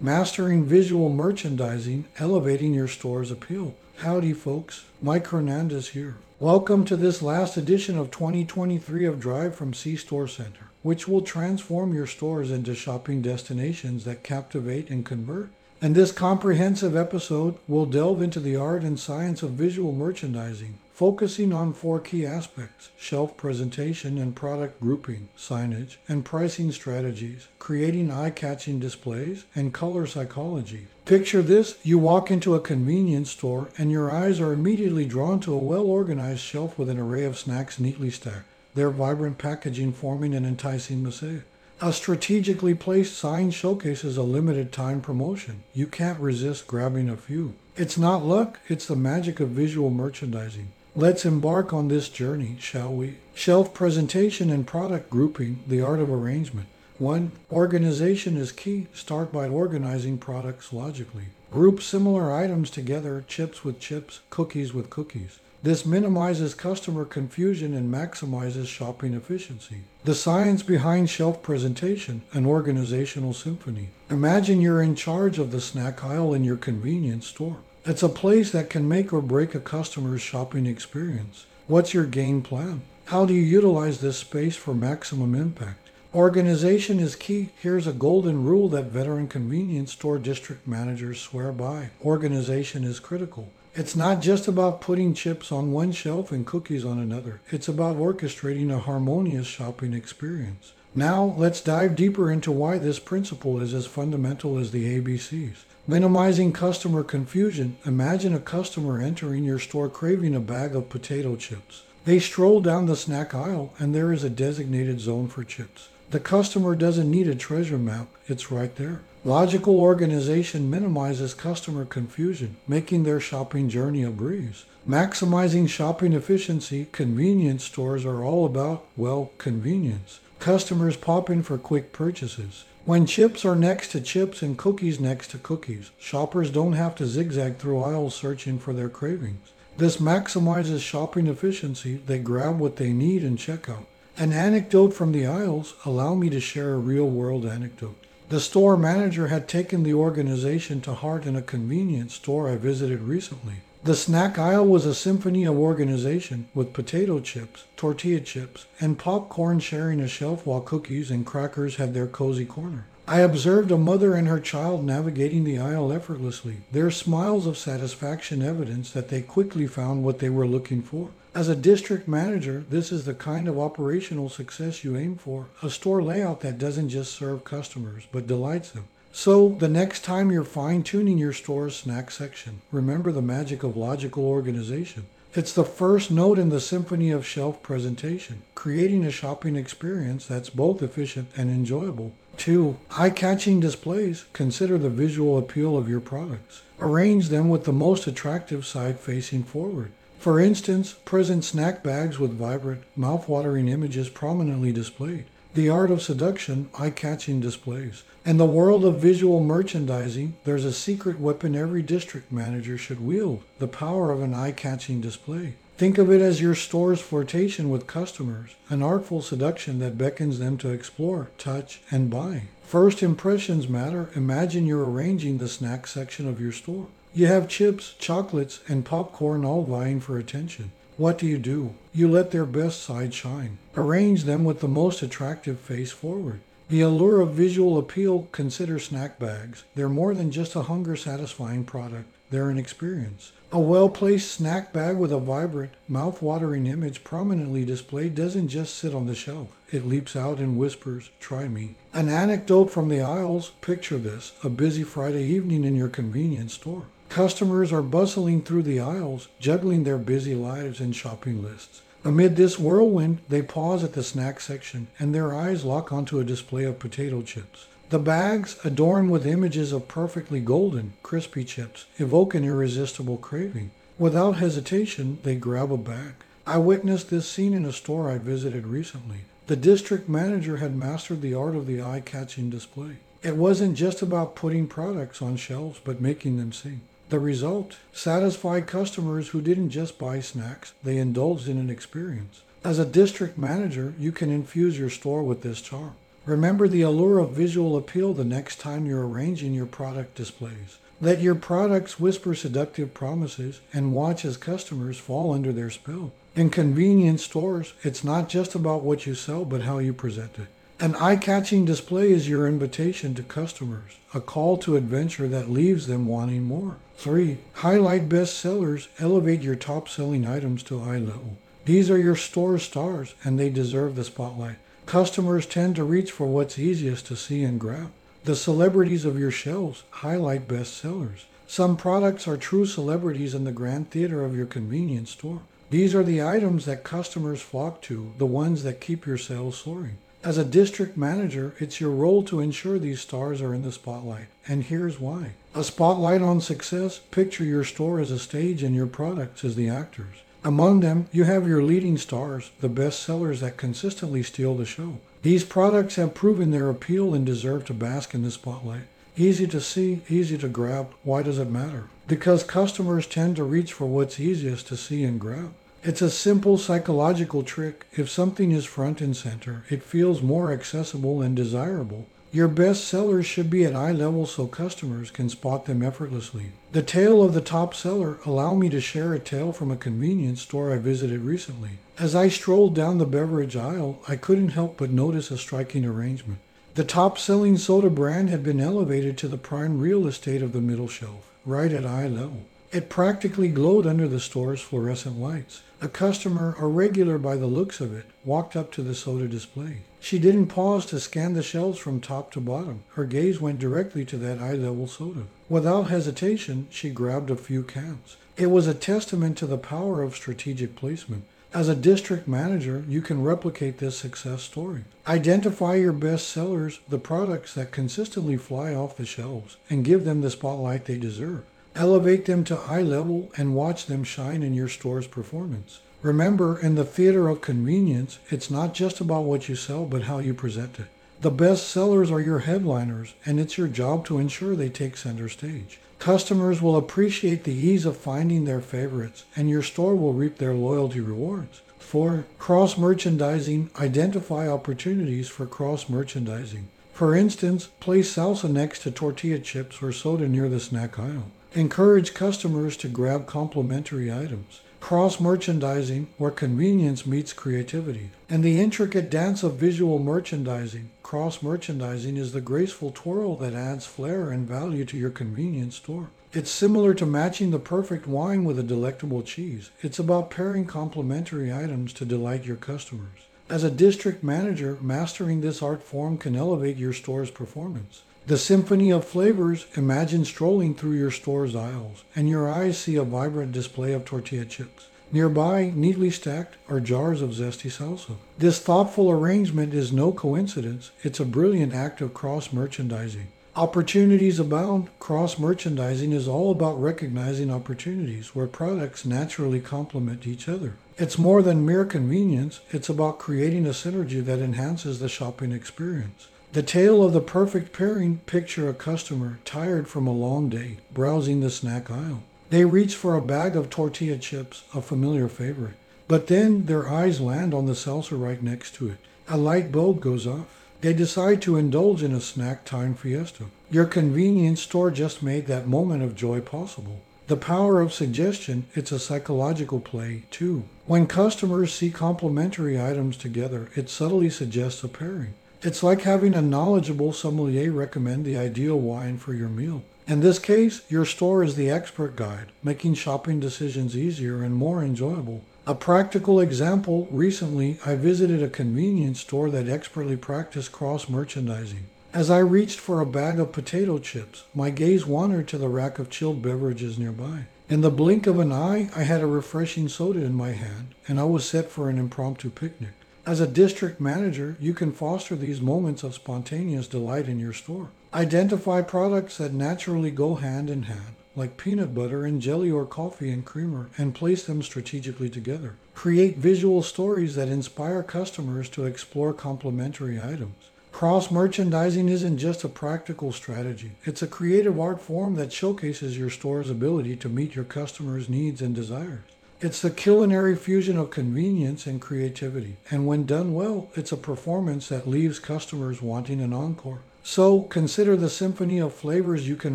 Mastering Visual Merchandising, Elevating Your Store's Appeal. Howdy, folks. Mike Hernandez here. Welcome to this last edition of 2023 of Drive from C Store Center, which will transform your stores into shopping destinations that captivate and convert. And this comprehensive episode will delve into the art and science of visual merchandising, focusing on four key aspects shelf presentation and product grouping, signage, and pricing strategies, creating eye catching displays, and color psychology. Picture this you walk into a convenience store and your eyes are immediately drawn to a well organized shelf with an array of snacks neatly stacked, their vibrant packaging forming an enticing mosaic. A strategically placed sign showcases a limited time promotion. You can't resist grabbing a few. It's not luck, it's the magic of visual merchandising. Let's embark on this journey, shall we? Shelf presentation and product grouping, the art of arrangement. 1. Organization is key. Start by organizing products logically. Group similar items together, chips with chips, cookies with cookies. This minimizes customer confusion and maximizes shopping efficiency. The science behind shelf presentation, an organizational symphony. Imagine you're in charge of the snack aisle in your convenience store. It's a place that can make or break a customer's shopping experience. What's your game plan? How do you utilize this space for maximum impact? Organization is key. Here's a golden rule that veteran convenience store district managers swear by. Organization is critical. It's not just about putting chips on one shelf and cookies on another. It's about orchestrating a harmonious shopping experience. Now, let's dive deeper into why this principle is as fundamental as the ABCs. Minimizing customer confusion. Imagine a customer entering your store craving a bag of potato chips. They stroll down the snack aisle and there is a designated zone for chips. The customer doesn't need a treasure map, it's right there. Logical organization minimizes customer confusion, making their shopping journey a breeze. Maximizing shopping efficiency, convenience stores are all about, well, convenience. Customers pop in for quick purchases. When chips are next to chips and cookies next to cookies, shoppers don't have to zigzag through aisles searching for their cravings. This maximizes shopping efficiency. They grab what they need and check out. An anecdote from the aisles allow me to share a real world anecdote. The store manager had taken the organization to heart in a convenience store I visited recently. The snack aisle was a symphony of organization with potato chips, tortilla chips, and popcorn sharing a shelf while cookies and crackers had their cozy corner. I observed a mother and her child navigating the aisle effortlessly, their smiles of satisfaction evidence that they quickly found what they were looking for. As a district manager, this is the kind of operational success you aim for a store layout that doesn't just serve customers but delights them. So, the next time you're fine tuning your store's snack section, remember the magic of logical organization. It's the first note in the symphony of shelf presentation, creating a shopping experience that's both efficient and enjoyable. 2. Eye catching displays. Consider the visual appeal of your products. Arrange them with the most attractive side facing forward. For instance, present snack bags with vibrant, mouth-watering images prominently displayed. The art of seduction, eye-catching displays. And the world of visual merchandising, there's a secret weapon every district manager should wield, the power of an eye-catching display. Think of it as your store's flirtation with customers, an artful seduction that beckons them to explore, touch, and buy. First impressions matter. Imagine you're arranging the snack section of your store. You have chips, chocolates, and popcorn all vying for attention. What do you do? You let their best side shine. Arrange them with the most attractive face forward. The allure of visual appeal, consider snack bags. They're more than just a hunger satisfying product, they're an experience. A well placed snack bag with a vibrant, mouth watering image prominently displayed doesn't just sit on the shelf, it leaps out and whispers, Try me. An anecdote from the aisles picture this a busy Friday evening in your convenience store. Customers are bustling through the aisles, juggling their busy lives and shopping lists. Amid this whirlwind, they pause at the snack section and their eyes lock onto a display of potato chips. The bags, adorned with images of perfectly golden, crispy chips, evoke an irresistible craving. Without hesitation, they grab a bag. I witnessed this scene in a store I visited recently. The district manager had mastered the art of the eye catching display. It wasn't just about putting products on shelves, but making them sing. The result? Satisfied customers who didn't just buy snacks, they indulged in an experience. As a district manager, you can infuse your store with this charm. Remember the allure of visual appeal the next time you're arranging your product displays. Let your products whisper seductive promises and watch as customers fall under their spell. In convenience stores, it's not just about what you sell, but how you present it. An eye catching display is your invitation to customers, a call to adventure that leaves them wanting more. 3. Highlight best sellers, elevate your top selling items to eye level. These are your store stars, and they deserve the spotlight. Customers tend to reach for what's easiest to see and grab. The celebrities of your shelves highlight best sellers. Some products are true celebrities in the grand theater of your convenience store. These are the items that customers flock to, the ones that keep your sales soaring. As a district manager, it's your role to ensure these stars are in the spotlight, and here's why. A spotlight on success, picture your store as a stage and your products as the actors. Among them, you have your leading stars, the best sellers that consistently steal the show. These products have proven their appeal and deserve to bask in the spotlight. Easy to see, easy to grab. Why does it matter? Because customers tend to reach for what's easiest to see and grab. It's a simple psychological trick. If something is front and center, it feels more accessible and desirable. Your best sellers should be at eye level so customers can spot them effortlessly. The tale of the top seller allow me to share a tale from a convenience store I visited recently. As I strolled down the beverage aisle, I couldn't help but notice a striking arrangement. The top selling soda brand had been elevated to the prime real estate of the middle shelf, right at eye level. It practically glowed under the store's fluorescent lights. A customer, a regular by the looks of it, walked up to the soda display. She didn't pause to scan the shelves from top to bottom. Her gaze went directly to that eye level soda. Without hesitation, she grabbed a few cans. It was a testament to the power of strategic placement. As a district manager, you can replicate this success story. Identify your best sellers, the products that consistently fly off the shelves, and give them the spotlight they deserve. Elevate them to eye level and watch them shine in your store's performance. Remember, in the theater of convenience, it's not just about what you sell, but how you present it. The best sellers are your headliners, and it's your job to ensure they take center stage. Customers will appreciate the ease of finding their favorites, and your store will reap their loyalty rewards. 4. Cross merchandising. Identify opportunities for cross merchandising. For instance, place salsa next to tortilla chips or soda near the snack aisle. Encourage customers to grab complementary items. Cross merchandising, where convenience meets creativity. And the intricate dance of visual merchandising, cross merchandising, is the graceful twirl that adds flair and value to your convenience store. It's similar to matching the perfect wine with a delectable cheese. It's about pairing complementary items to delight your customers. As a district manager, mastering this art form can elevate your store's performance. The symphony of flavors, imagine strolling through your store's aisles, and your eyes see a vibrant display of tortilla chips. Nearby, neatly stacked, are jars of zesty salsa. This thoughtful arrangement is no coincidence, it's a brilliant act of cross merchandising. Opportunities abound. Cross merchandising is all about recognizing opportunities where products naturally complement each other. It's more than mere convenience, it's about creating a synergy that enhances the shopping experience. The tale of the perfect pairing picture a customer tired from a long day browsing the snack aisle. They reach for a bag of tortilla chips, a familiar favorite. But then their eyes land on the salsa right next to it. A light bulb goes off. They decide to indulge in a snack time fiesta. Your convenience store just made that moment of joy possible. The power of suggestion, it's a psychological play too. When customers see complementary items together, it subtly suggests a pairing. It's like having a knowledgeable sommelier recommend the ideal wine for your meal. In this case, your store is the expert guide, making shopping decisions easier and more enjoyable. A practical example recently, I visited a convenience store that expertly practiced cross merchandising. As I reached for a bag of potato chips, my gaze wandered to the rack of chilled beverages nearby. In the blink of an eye, I had a refreshing soda in my hand, and I was set for an impromptu picnic. As a district manager, you can foster these moments of spontaneous delight in your store. Identify products that naturally go hand in hand, like peanut butter and jelly or coffee and creamer, and place them strategically together. Create visual stories that inspire customers to explore complementary items. Cross merchandising isn't just a practical strategy, it's a creative art form that showcases your store's ability to meet your customers' needs and desires. It's the culinary fusion of convenience and creativity. And when done well, it's a performance that leaves customers wanting an encore. So consider the symphony of flavors you can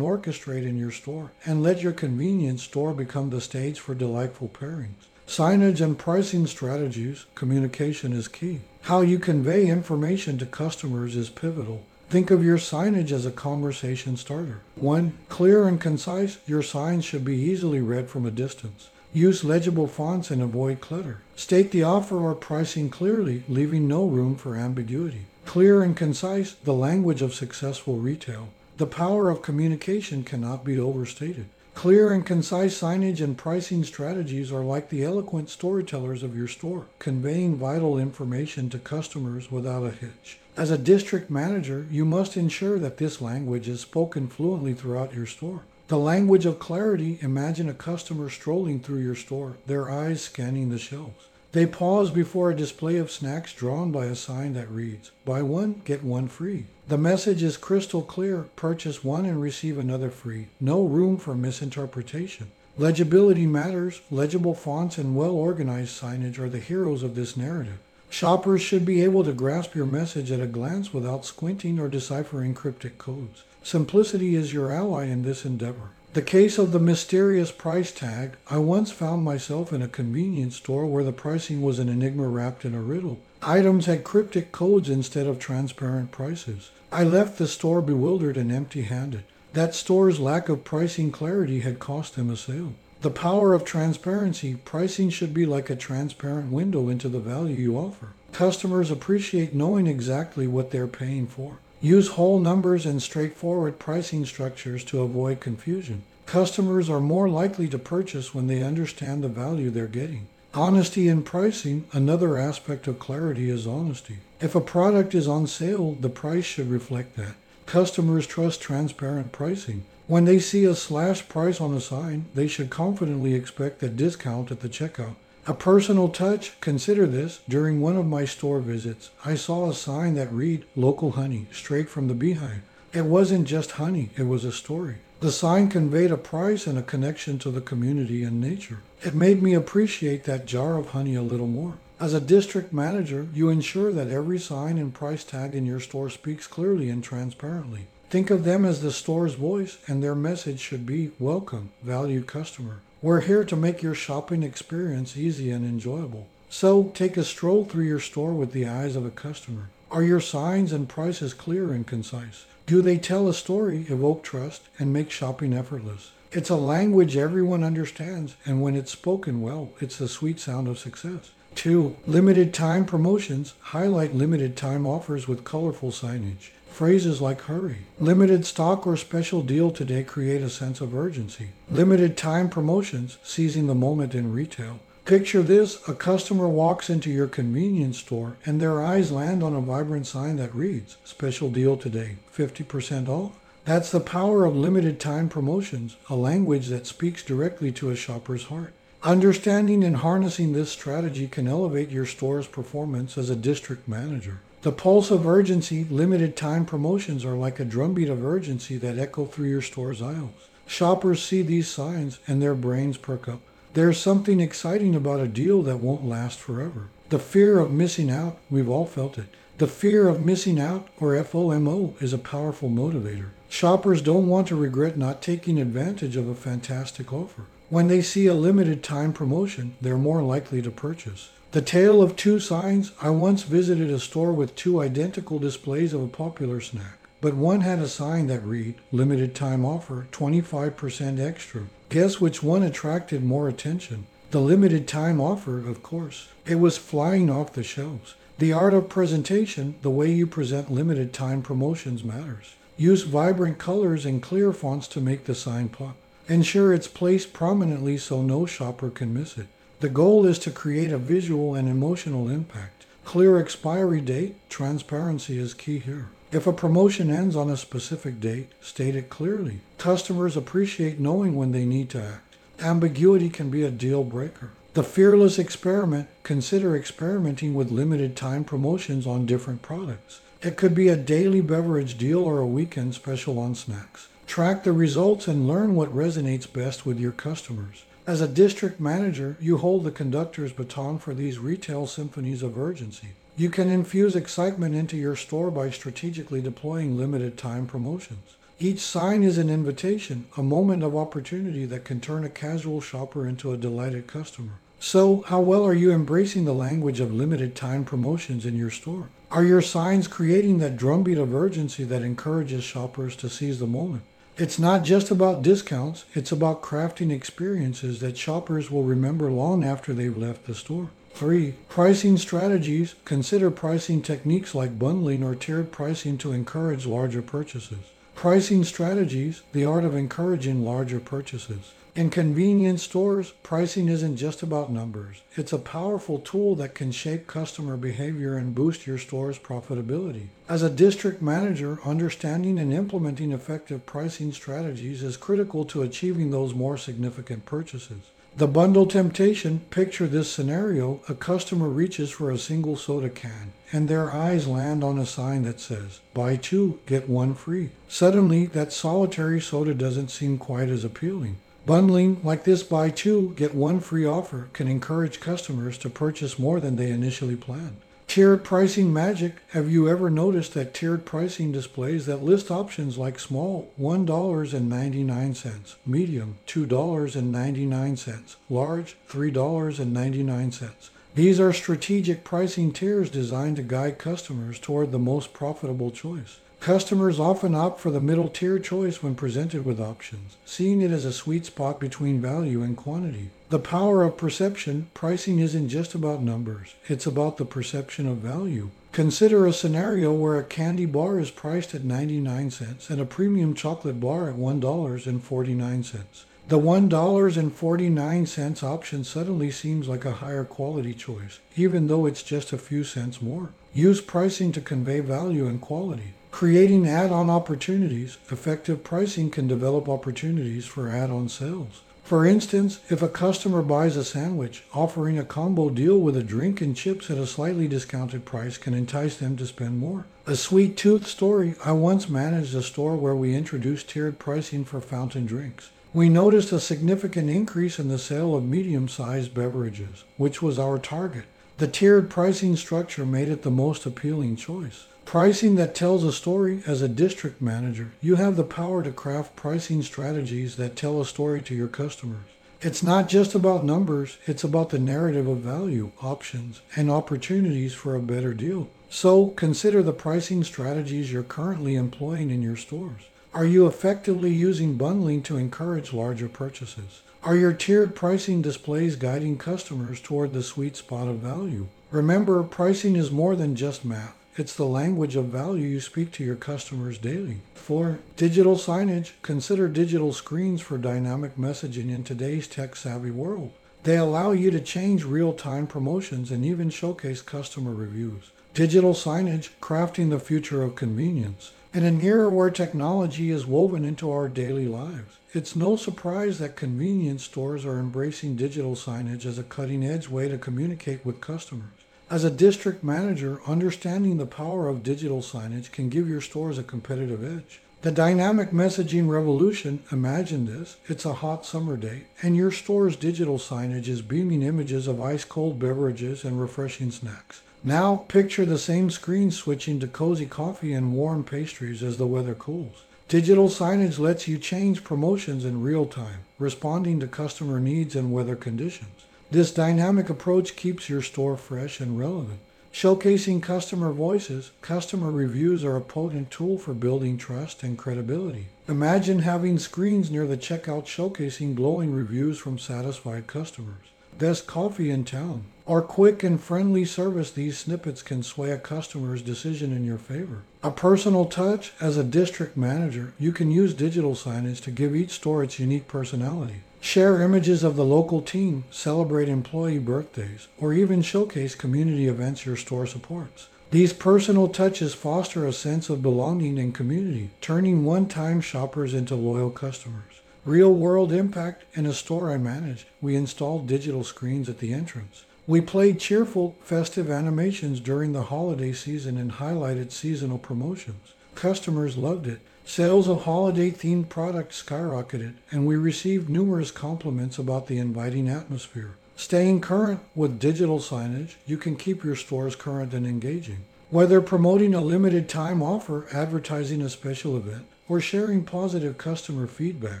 orchestrate in your store and let your convenience store become the stage for delightful pairings. Signage and pricing strategies, communication is key. How you convey information to customers is pivotal. Think of your signage as a conversation starter. 1. Clear and concise, your signs should be easily read from a distance. Use legible fonts and avoid clutter. State the offer or pricing clearly, leaving no room for ambiguity. Clear and concise, the language of successful retail. The power of communication cannot be overstated. Clear and concise signage and pricing strategies are like the eloquent storytellers of your store, conveying vital information to customers without a hitch. As a district manager, you must ensure that this language is spoken fluently throughout your store. The language of clarity, imagine a customer strolling through your store, their eyes scanning the shelves. They pause before a display of snacks drawn by a sign that reads, Buy one, get one free. The message is crystal clear purchase one and receive another free. No room for misinterpretation. Legibility matters. Legible fonts and well organized signage are the heroes of this narrative. Shoppers should be able to grasp your message at a glance without squinting or deciphering cryptic codes. Simplicity is your ally in this endeavor. The case of the mysterious price tag, I once found myself in a convenience store where the pricing was an enigma wrapped in a riddle. Items had cryptic codes instead of transparent prices. I left the store bewildered and empty handed. That store's lack of pricing clarity had cost them a sale. The power of transparency, pricing should be like a transparent window into the value you offer. Customers appreciate knowing exactly what they're paying for. Use whole numbers and straightforward pricing structures to avoid confusion. Customers are more likely to purchase when they understand the value they're getting. Honesty in pricing, another aspect of clarity is honesty. If a product is on sale, the price should reflect that. Customers trust transparent pricing. When they see a slash price on a sign, they should confidently expect a discount at the checkout. A personal touch, consider this. During one of my store visits, I saw a sign that read local honey, straight from the beehive. It wasn't just honey, it was a story. The sign conveyed a price and a connection to the community and nature. It made me appreciate that jar of honey a little more. As a district manager, you ensure that every sign and price tag in your store speaks clearly and transparently. Think of them as the store's voice, and their message should be Welcome, valued customer. We're here to make your shopping experience easy and enjoyable. So take a stroll through your store with the eyes of a customer. Are your signs and prices clear and concise? Do they tell a story, evoke trust, and make shopping effortless? It's a language everyone understands, and when it's spoken well, it's the sweet sound of success. 2. Limited time promotions highlight limited time offers with colorful signage. Phrases like hurry, limited stock or special deal today create a sense of urgency. Limited time promotions, seizing the moment in retail. Picture this a customer walks into your convenience store and their eyes land on a vibrant sign that reads, Special deal today, 50% off. That's the power of limited time promotions, a language that speaks directly to a shopper's heart. Understanding and harnessing this strategy can elevate your store's performance as a district manager. The pulse of urgency, limited time promotions are like a drumbeat of urgency that echo through your store's aisles. Shoppers see these signs and their brains perk up. There's something exciting about a deal that won't last forever. The fear of missing out, we've all felt it. The fear of missing out, or FOMO, is a powerful motivator. Shoppers don't want to regret not taking advantage of a fantastic offer. When they see a limited time promotion, they're more likely to purchase. The Tale of Two Signs I once visited a store with two identical displays of a popular snack, but one had a sign that read, Limited time offer, 25% extra. Guess which one attracted more attention? The limited time offer, of course. It was flying off the shelves. The art of presentation, the way you present limited time promotions matters. Use vibrant colors and clear fonts to make the sign pop. Ensure it's placed prominently so no shopper can miss it. The goal is to create a visual and emotional impact. Clear expiry date, transparency is key here. If a promotion ends on a specific date, state it clearly. Customers appreciate knowing when they need to act. Ambiguity can be a deal breaker. The fearless experiment, consider experimenting with limited time promotions on different products. It could be a daily beverage deal or a weekend special on snacks. Track the results and learn what resonates best with your customers. As a district manager, you hold the conductor's baton for these retail symphonies of urgency. You can infuse excitement into your store by strategically deploying limited time promotions. Each sign is an invitation, a moment of opportunity that can turn a casual shopper into a delighted customer. So, how well are you embracing the language of limited time promotions in your store? Are your signs creating that drumbeat of urgency that encourages shoppers to seize the moment? It's not just about discounts, it's about crafting experiences that shoppers will remember long after they've left the store. 3. Pricing strategies. Consider pricing techniques like bundling or tiered pricing to encourage larger purchases. Pricing strategies, the art of encouraging larger purchases. In convenience stores, pricing isn't just about numbers. It's a powerful tool that can shape customer behavior and boost your store's profitability. As a district manager, understanding and implementing effective pricing strategies is critical to achieving those more significant purchases. The bundle temptation picture this scenario a customer reaches for a single soda can, and their eyes land on a sign that says, Buy two, get one free. Suddenly, that solitary soda doesn't seem quite as appealing. Bundling like this buy two, get one free offer can encourage customers to purchase more than they initially planned. Tiered pricing magic. Have you ever noticed that tiered pricing displays that list options like small $1.99, medium $2.99, large $3.99? These are strategic pricing tiers designed to guide customers toward the most profitable choice. Customers often opt for the middle tier choice when presented with options, seeing it as a sweet spot between value and quantity. The power of perception, pricing isn't just about numbers, it's about the perception of value. Consider a scenario where a candy bar is priced at 99 cents and a premium chocolate bar at $1.49. The $1.49 option suddenly seems like a higher quality choice, even though it's just a few cents more. Use pricing to convey value and quality. Creating add on opportunities, effective pricing can develop opportunities for add on sales. For instance, if a customer buys a sandwich, offering a combo deal with a drink and chips at a slightly discounted price can entice them to spend more. A sweet tooth story I once managed a store where we introduced tiered pricing for fountain drinks. We noticed a significant increase in the sale of medium sized beverages, which was our target. The tiered pricing structure made it the most appealing choice. Pricing that tells a story as a district manager, you have the power to craft pricing strategies that tell a story to your customers. It's not just about numbers, it's about the narrative of value, options, and opportunities for a better deal. So consider the pricing strategies you're currently employing in your stores. Are you effectively using bundling to encourage larger purchases? Are your tiered pricing displays guiding customers toward the sweet spot of value? Remember, pricing is more than just math. It's the language of value you speak to your customers daily. For digital signage, consider digital screens for dynamic messaging in today's tech savvy world. They allow you to change real time promotions and even showcase customer reviews. Digital signage, crafting the future of convenience. In an era where technology is woven into our daily lives, it's no surprise that convenience stores are embracing digital signage as a cutting edge way to communicate with customers. As a district manager, understanding the power of digital signage can give your stores a competitive edge. The dynamic messaging revolution, imagine this, it's a hot summer day, and your store's digital signage is beaming images of ice cold beverages and refreshing snacks. Now, picture the same screen switching to cozy coffee and warm pastries as the weather cools. Digital signage lets you change promotions in real time, responding to customer needs and weather conditions. This dynamic approach keeps your store fresh and relevant. Showcasing customer voices, customer reviews are a potent tool for building trust and credibility. Imagine having screens near the checkout showcasing glowing reviews from satisfied customers. Best coffee in town. Our quick and friendly service, these snippets can sway a customer's decision in your favor. A personal touch, as a district manager, you can use digital signage to give each store its unique personality. Share images of the local team, celebrate employee birthdays, or even showcase community events your store supports. These personal touches foster a sense of belonging and community, turning one time shoppers into loyal customers. Real world impact in a store I managed, we installed digital screens at the entrance. We played cheerful, festive animations during the holiday season and highlighted seasonal promotions. Customers loved it. Sales of holiday themed products skyrocketed, and we received numerous compliments about the inviting atmosphere. Staying current with digital signage, you can keep your stores current and engaging. Whether promoting a limited time offer, advertising a special event, or sharing positive customer feedback,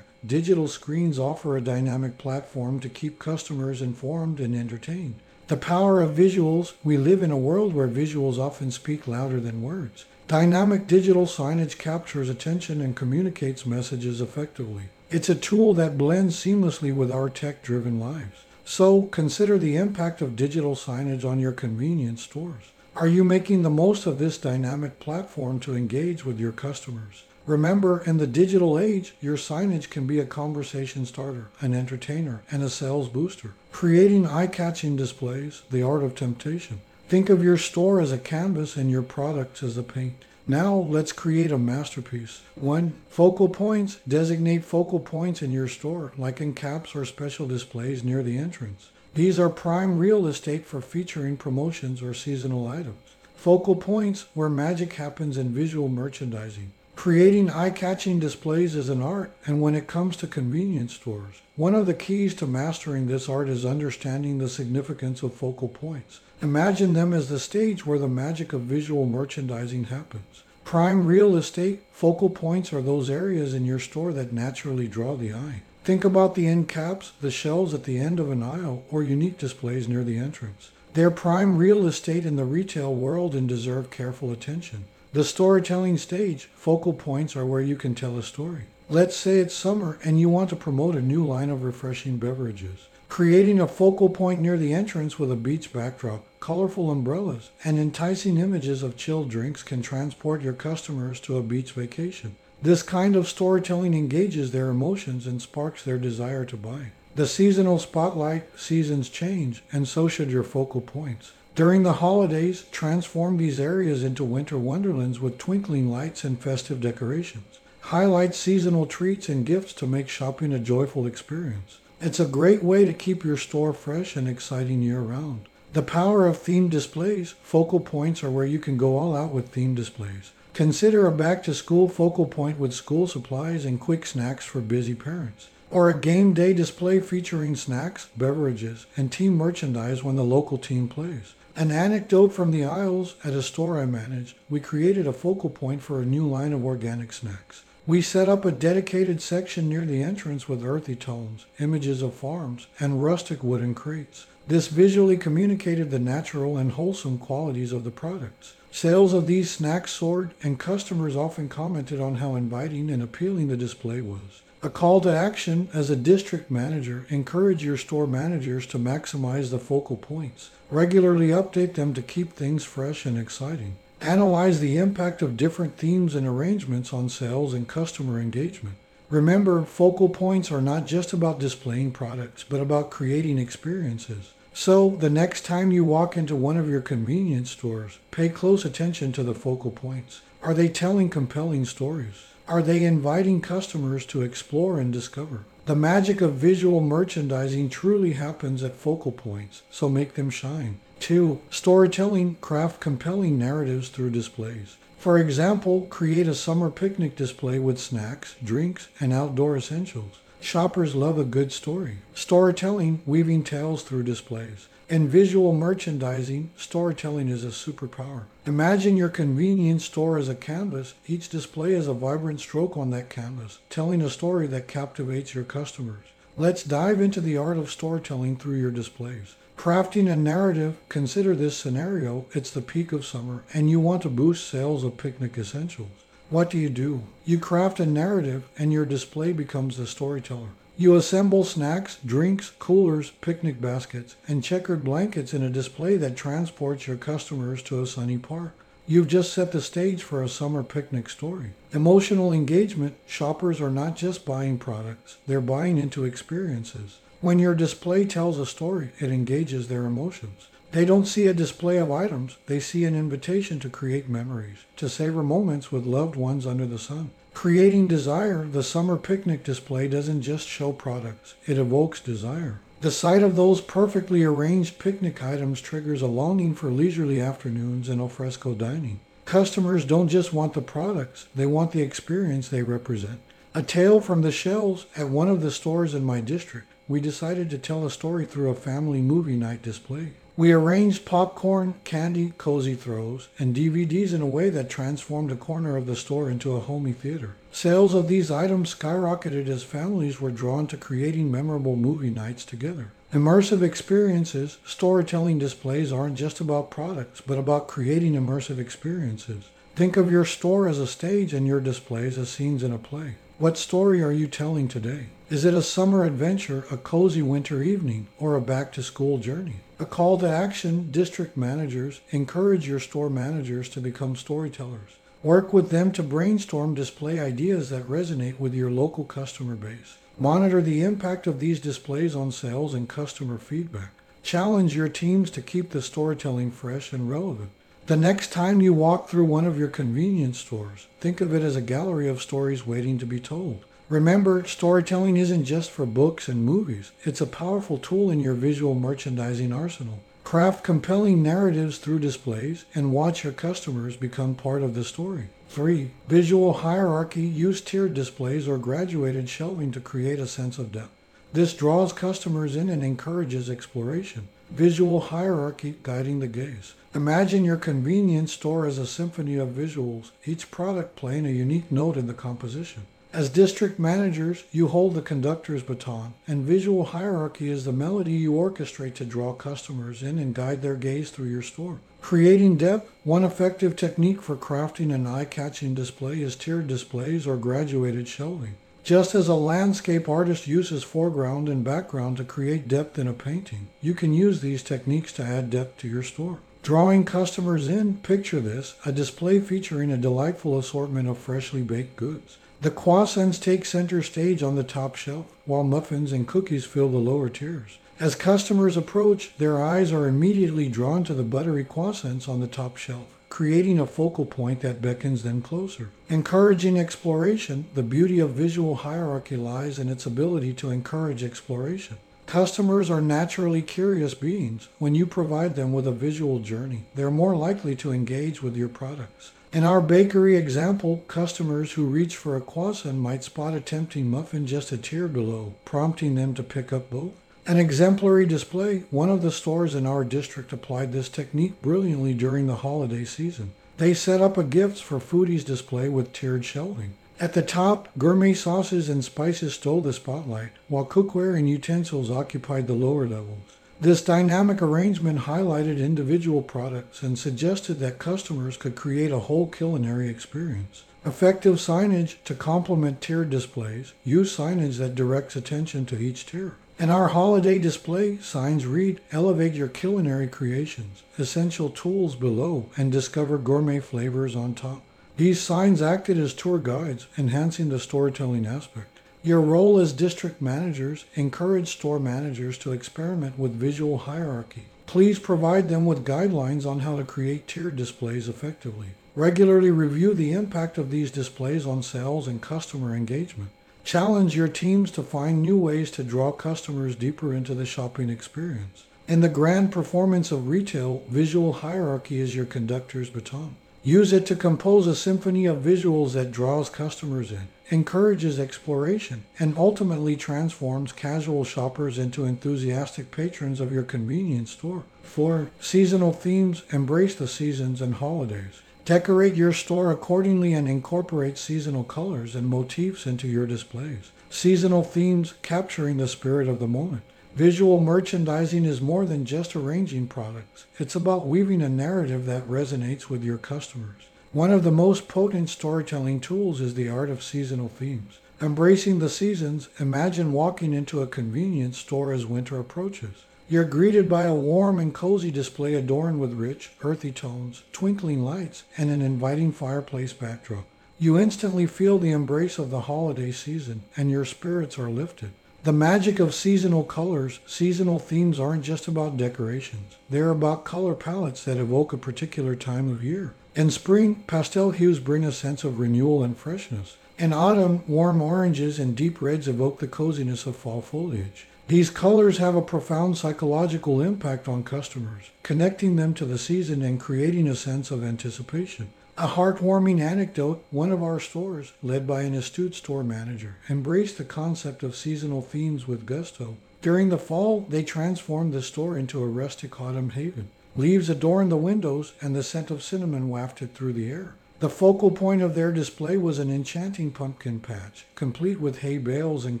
digital screens offer a dynamic platform to keep customers informed and entertained. The power of visuals, we live in a world where visuals often speak louder than words. Dynamic digital signage captures attention and communicates messages effectively. It's a tool that blends seamlessly with our tech driven lives. So consider the impact of digital signage on your convenience stores. Are you making the most of this dynamic platform to engage with your customers? Remember, in the digital age, your signage can be a conversation starter, an entertainer, and a sales booster. Creating eye catching displays, the art of temptation. Think of your store as a canvas and your products as a paint. Now let's create a masterpiece. 1. Focal points. Designate focal points in your store, like end caps or special displays near the entrance. These are prime real estate for featuring promotions or seasonal items. Focal points where magic happens in visual merchandising. Creating eye-catching displays is an art, and when it comes to convenience stores, one of the keys to mastering this art is understanding the significance of focal points. Imagine them as the stage where the magic of visual merchandising happens. Prime real estate, focal points are those areas in your store that naturally draw the eye. Think about the end caps, the shelves at the end of an aisle, or unique displays near the entrance. They're prime real estate in the retail world and deserve careful attention. The storytelling stage, focal points are where you can tell a story. Let's say it's summer and you want to promote a new line of refreshing beverages. Creating a focal point near the entrance with a beach backdrop, colorful umbrellas, and enticing images of chilled drinks can transport your customers to a beach vacation. This kind of storytelling engages their emotions and sparks their desire to buy. The seasonal spotlight seasons change, and so should your focal points. During the holidays, transform these areas into winter wonderlands with twinkling lights and festive decorations. Highlight seasonal treats and gifts to make shopping a joyful experience. It's a great way to keep your store fresh and exciting year round. The power of themed displays, focal points are where you can go all out with themed displays. Consider a back to school focal point with school supplies and quick snacks for busy parents or a game day display featuring snacks, beverages, and team merchandise when the local team plays. An anecdote from the aisles at a store I managed, we created a focal point for a new line of organic snacks. We set up a dedicated section near the entrance with earthy tones, images of farms, and rustic wooden crates. This visually communicated the natural and wholesome qualities of the products. Sales of these snacks soared, and customers often commented on how inviting and appealing the display was. A call to action as a district manager, encourage your store managers to maximize the focal points. Regularly update them to keep things fresh and exciting. Analyze the impact of different themes and arrangements on sales and customer engagement. Remember, focal points are not just about displaying products, but about creating experiences. So, the next time you walk into one of your convenience stores, pay close attention to the focal points. Are they telling compelling stories? Are they inviting customers to explore and discover? The magic of visual merchandising truly happens at focal points, so make them shine. 2. Storytelling craft compelling narratives through displays. For example, create a summer picnic display with snacks, drinks, and outdoor essentials. Shoppers love a good story. Storytelling, weaving tales through displays. In visual merchandising, storytelling is a superpower. Imagine your convenience store as a canvas. Each display is a vibrant stroke on that canvas, telling a story that captivates your customers. Let's dive into the art of storytelling through your displays. Crafting a narrative, consider this scenario. It's the peak of summer, and you want to boost sales of picnic essentials. What do you do? You craft a narrative, and your display becomes the storyteller. You assemble snacks, drinks, coolers, picnic baskets, and checkered blankets in a display that transports your customers to a sunny park. You've just set the stage for a summer picnic story. Emotional engagement shoppers are not just buying products, they're buying into experiences. When your display tells a story, it engages their emotions. They don't see a display of items, they see an invitation to create memories, to savor moments with loved ones under the sun. Creating desire, the summer picnic display doesn't just show products, it evokes desire. The sight of those perfectly arranged picnic items triggers a longing for leisurely afternoons and alfresco dining. Customers don't just want the products, they want the experience they represent. A tale from the shelves at one of the stores in my district. We decided to tell a story through a family movie night display. We arranged popcorn, candy, cozy throws, and DVDs in a way that transformed a corner of the store into a homey theater. Sales of these items skyrocketed as families were drawn to creating memorable movie nights together. Immersive experiences, storytelling displays aren't just about products, but about creating immersive experiences. Think of your store as a stage and your displays as scenes in a play. What story are you telling today? Is it a summer adventure, a cozy winter evening, or a back to school journey? A call to action, district managers encourage your store managers to become storytellers. Work with them to brainstorm display ideas that resonate with your local customer base. Monitor the impact of these displays on sales and customer feedback. Challenge your teams to keep the storytelling fresh and relevant. The next time you walk through one of your convenience stores, think of it as a gallery of stories waiting to be told. Remember, storytelling isn't just for books and movies. It's a powerful tool in your visual merchandising arsenal. Craft compelling narratives through displays and watch your customers become part of the story. 3. Visual hierarchy. Use tiered displays or graduated shelving to create a sense of depth. This draws customers in and encourages exploration. Visual hierarchy guiding the gaze. Imagine your convenience store as a symphony of visuals, each product playing a unique note in the composition. As district managers, you hold the conductor's baton, and visual hierarchy is the melody you orchestrate to draw customers in and guide their gaze through your store. Creating depth, one effective technique for crafting an eye-catching display is tiered displays or graduated shelving. Just as a landscape artist uses foreground and background to create depth in a painting, you can use these techniques to add depth to your store. Drawing customers in, picture this, a display featuring a delightful assortment of freshly baked goods. The croissants take center stage on the top shelf, while muffins and cookies fill the lower tiers. As customers approach, their eyes are immediately drawn to the buttery croissants on the top shelf, creating a focal point that beckons them closer. Encouraging exploration, the beauty of visual hierarchy lies in its ability to encourage exploration. Customers are naturally curious beings. When you provide them with a visual journey, they're more likely to engage with your products. In our bakery example, customers who reach for a croissant might spot a tempting muffin just a tier below, prompting them to pick up both. An exemplary display, one of the stores in our district applied this technique brilliantly during the holiday season. They set up a gifts for foodies display with tiered shelving. At the top, gourmet sauces and spices stole the spotlight, while cookware and utensils occupied the lower levels. This dynamic arrangement highlighted individual products and suggested that customers could create a whole culinary experience. Effective signage to complement tier displays. Use signage that directs attention to each tier. In our holiday display, signs read Elevate your culinary creations, essential tools below, and discover gourmet flavors on top. These signs acted as tour guides, enhancing the storytelling aspect. Your role as district managers encourage store managers to experiment with visual hierarchy. Please provide them with guidelines on how to create tiered displays effectively. Regularly review the impact of these displays on sales and customer engagement. Challenge your teams to find new ways to draw customers deeper into the shopping experience. In the grand performance of retail, visual hierarchy is your conductor's baton. Use it to compose a symphony of visuals that draws customers in, encourages exploration, and ultimately transforms casual shoppers into enthusiastic patrons of your convenience store. 4. Seasonal themes embrace the seasons and holidays. Decorate your store accordingly and incorporate seasonal colors and motifs into your displays. Seasonal themes capturing the spirit of the moment. Visual merchandising is more than just arranging products. It's about weaving a narrative that resonates with your customers. One of the most potent storytelling tools is the art of seasonal themes. Embracing the seasons, imagine walking into a convenience store as winter approaches. You're greeted by a warm and cozy display adorned with rich, earthy tones, twinkling lights, and an inviting fireplace backdrop. You instantly feel the embrace of the holiday season, and your spirits are lifted. The magic of seasonal colors, seasonal themes aren't just about decorations. They're about color palettes that evoke a particular time of year. In spring, pastel hues bring a sense of renewal and freshness. In autumn, warm oranges and deep reds evoke the coziness of fall foliage. These colors have a profound psychological impact on customers, connecting them to the season and creating a sense of anticipation. A heartwarming anecdote one of our stores, led by an astute store manager, embraced the concept of seasonal themes with gusto. During the fall, they transformed the store into a rustic autumn haven. Leaves adorned the windows, and the scent of cinnamon wafted through the air. The focal point of their display was an enchanting pumpkin patch, complete with hay bales and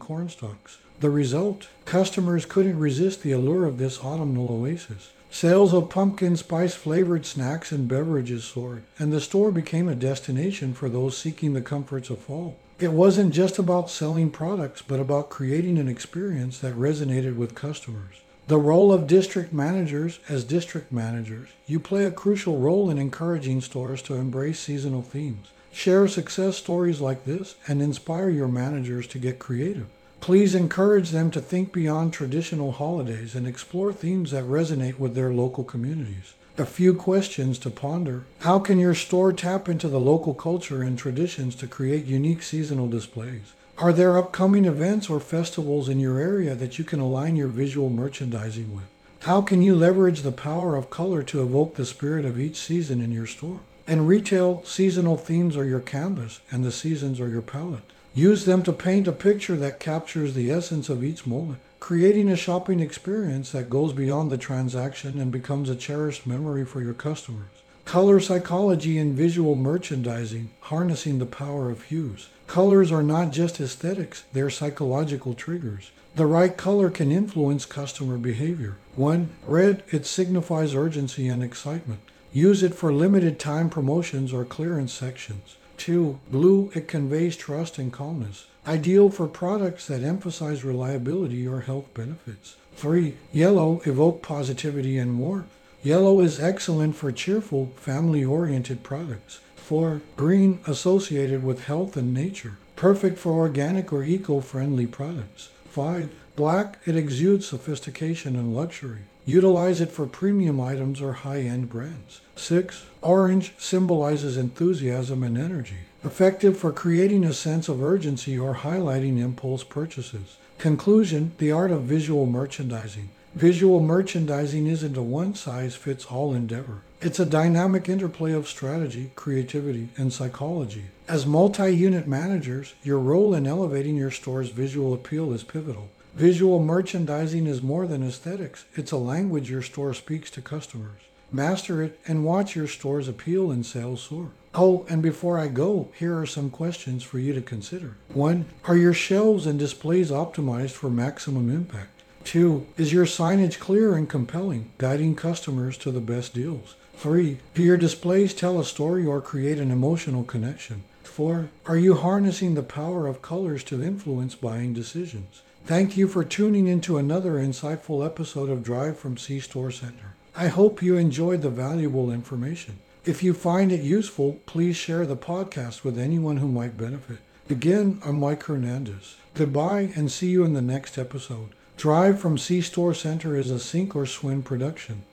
cornstalks. The result? Customers couldn't resist the allure of this autumnal oasis. Sales of pumpkin spice flavored snacks and beverages soared, and the store became a destination for those seeking the comforts of fall. It wasn't just about selling products, but about creating an experience that resonated with customers. The role of district managers as district managers, you play a crucial role in encouraging stores to embrace seasonal themes. Share success stories like this and inspire your managers to get creative. Please encourage them to think beyond traditional holidays and explore themes that resonate with their local communities. A few questions to ponder. How can your store tap into the local culture and traditions to create unique seasonal displays? Are there upcoming events or festivals in your area that you can align your visual merchandising with? How can you leverage the power of color to evoke the spirit of each season in your store? In retail, seasonal themes are your canvas and the seasons are your palette. Use them to paint a picture that captures the essence of each moment, creating a shopping experience that goes beyond the transaction and becomes a cherished memory for your customers. Color psychology and visual merchandising, harnessing the power of hues. Colors are not just aesthetics, they're psychological triggers. The right color can influence customer behavior. 1. Red, it signifies urgency and excitement. Use it for limited time promotions or clearance sections. 2. Blue, it conveys trust and calmness, ideal for products that emphasize reliability or health benefits. 3. Yellow, evoke positivity and warmth. Yellow is excellent for cheerful, family oriented products. 4. Green, associated with health and nature, perfect for organic or eco friendly products. 5. Black, it exudes sophistication and luxury. Utilize it for premium items or high end brands. 6. Orange symbolizes enthusiasm and energy, effective for creating a sense of urgency or highlighting impulse purchases. Conclusion The art of visual merchandising. Visual merchandising isn't a one size fits all endeavor. It's a dynamic interplay of strategy, creativity, and psychology. As multi unit managers, your role in elevating your store's visual appeal is pivotal. Visual merchandising is more than aesthetics, it's a language your store speaks to customers. Master it and watch your store's appeal and sales soar. Oh, and before I go, here are some questions for you to consider. 1. Are your shelves and displays optimized for maximum impact? 2. Is your signage clear and compelling, guiding customers to the best deals? 3. Do your displays tell a story or create an emotional connection? 4. Are you harnessing the power of colors to influence buying decisions? Thank you for tuning into another insightful episode of Drive from C Store Center. I hope you enjoyed the valuable information. If you find it useful, please share the podcast with anyone who might benefit. Again, I'm Mike Hernandez. Goodbye and see you in the next episode. Drive from C Store Center is a sink or swim production.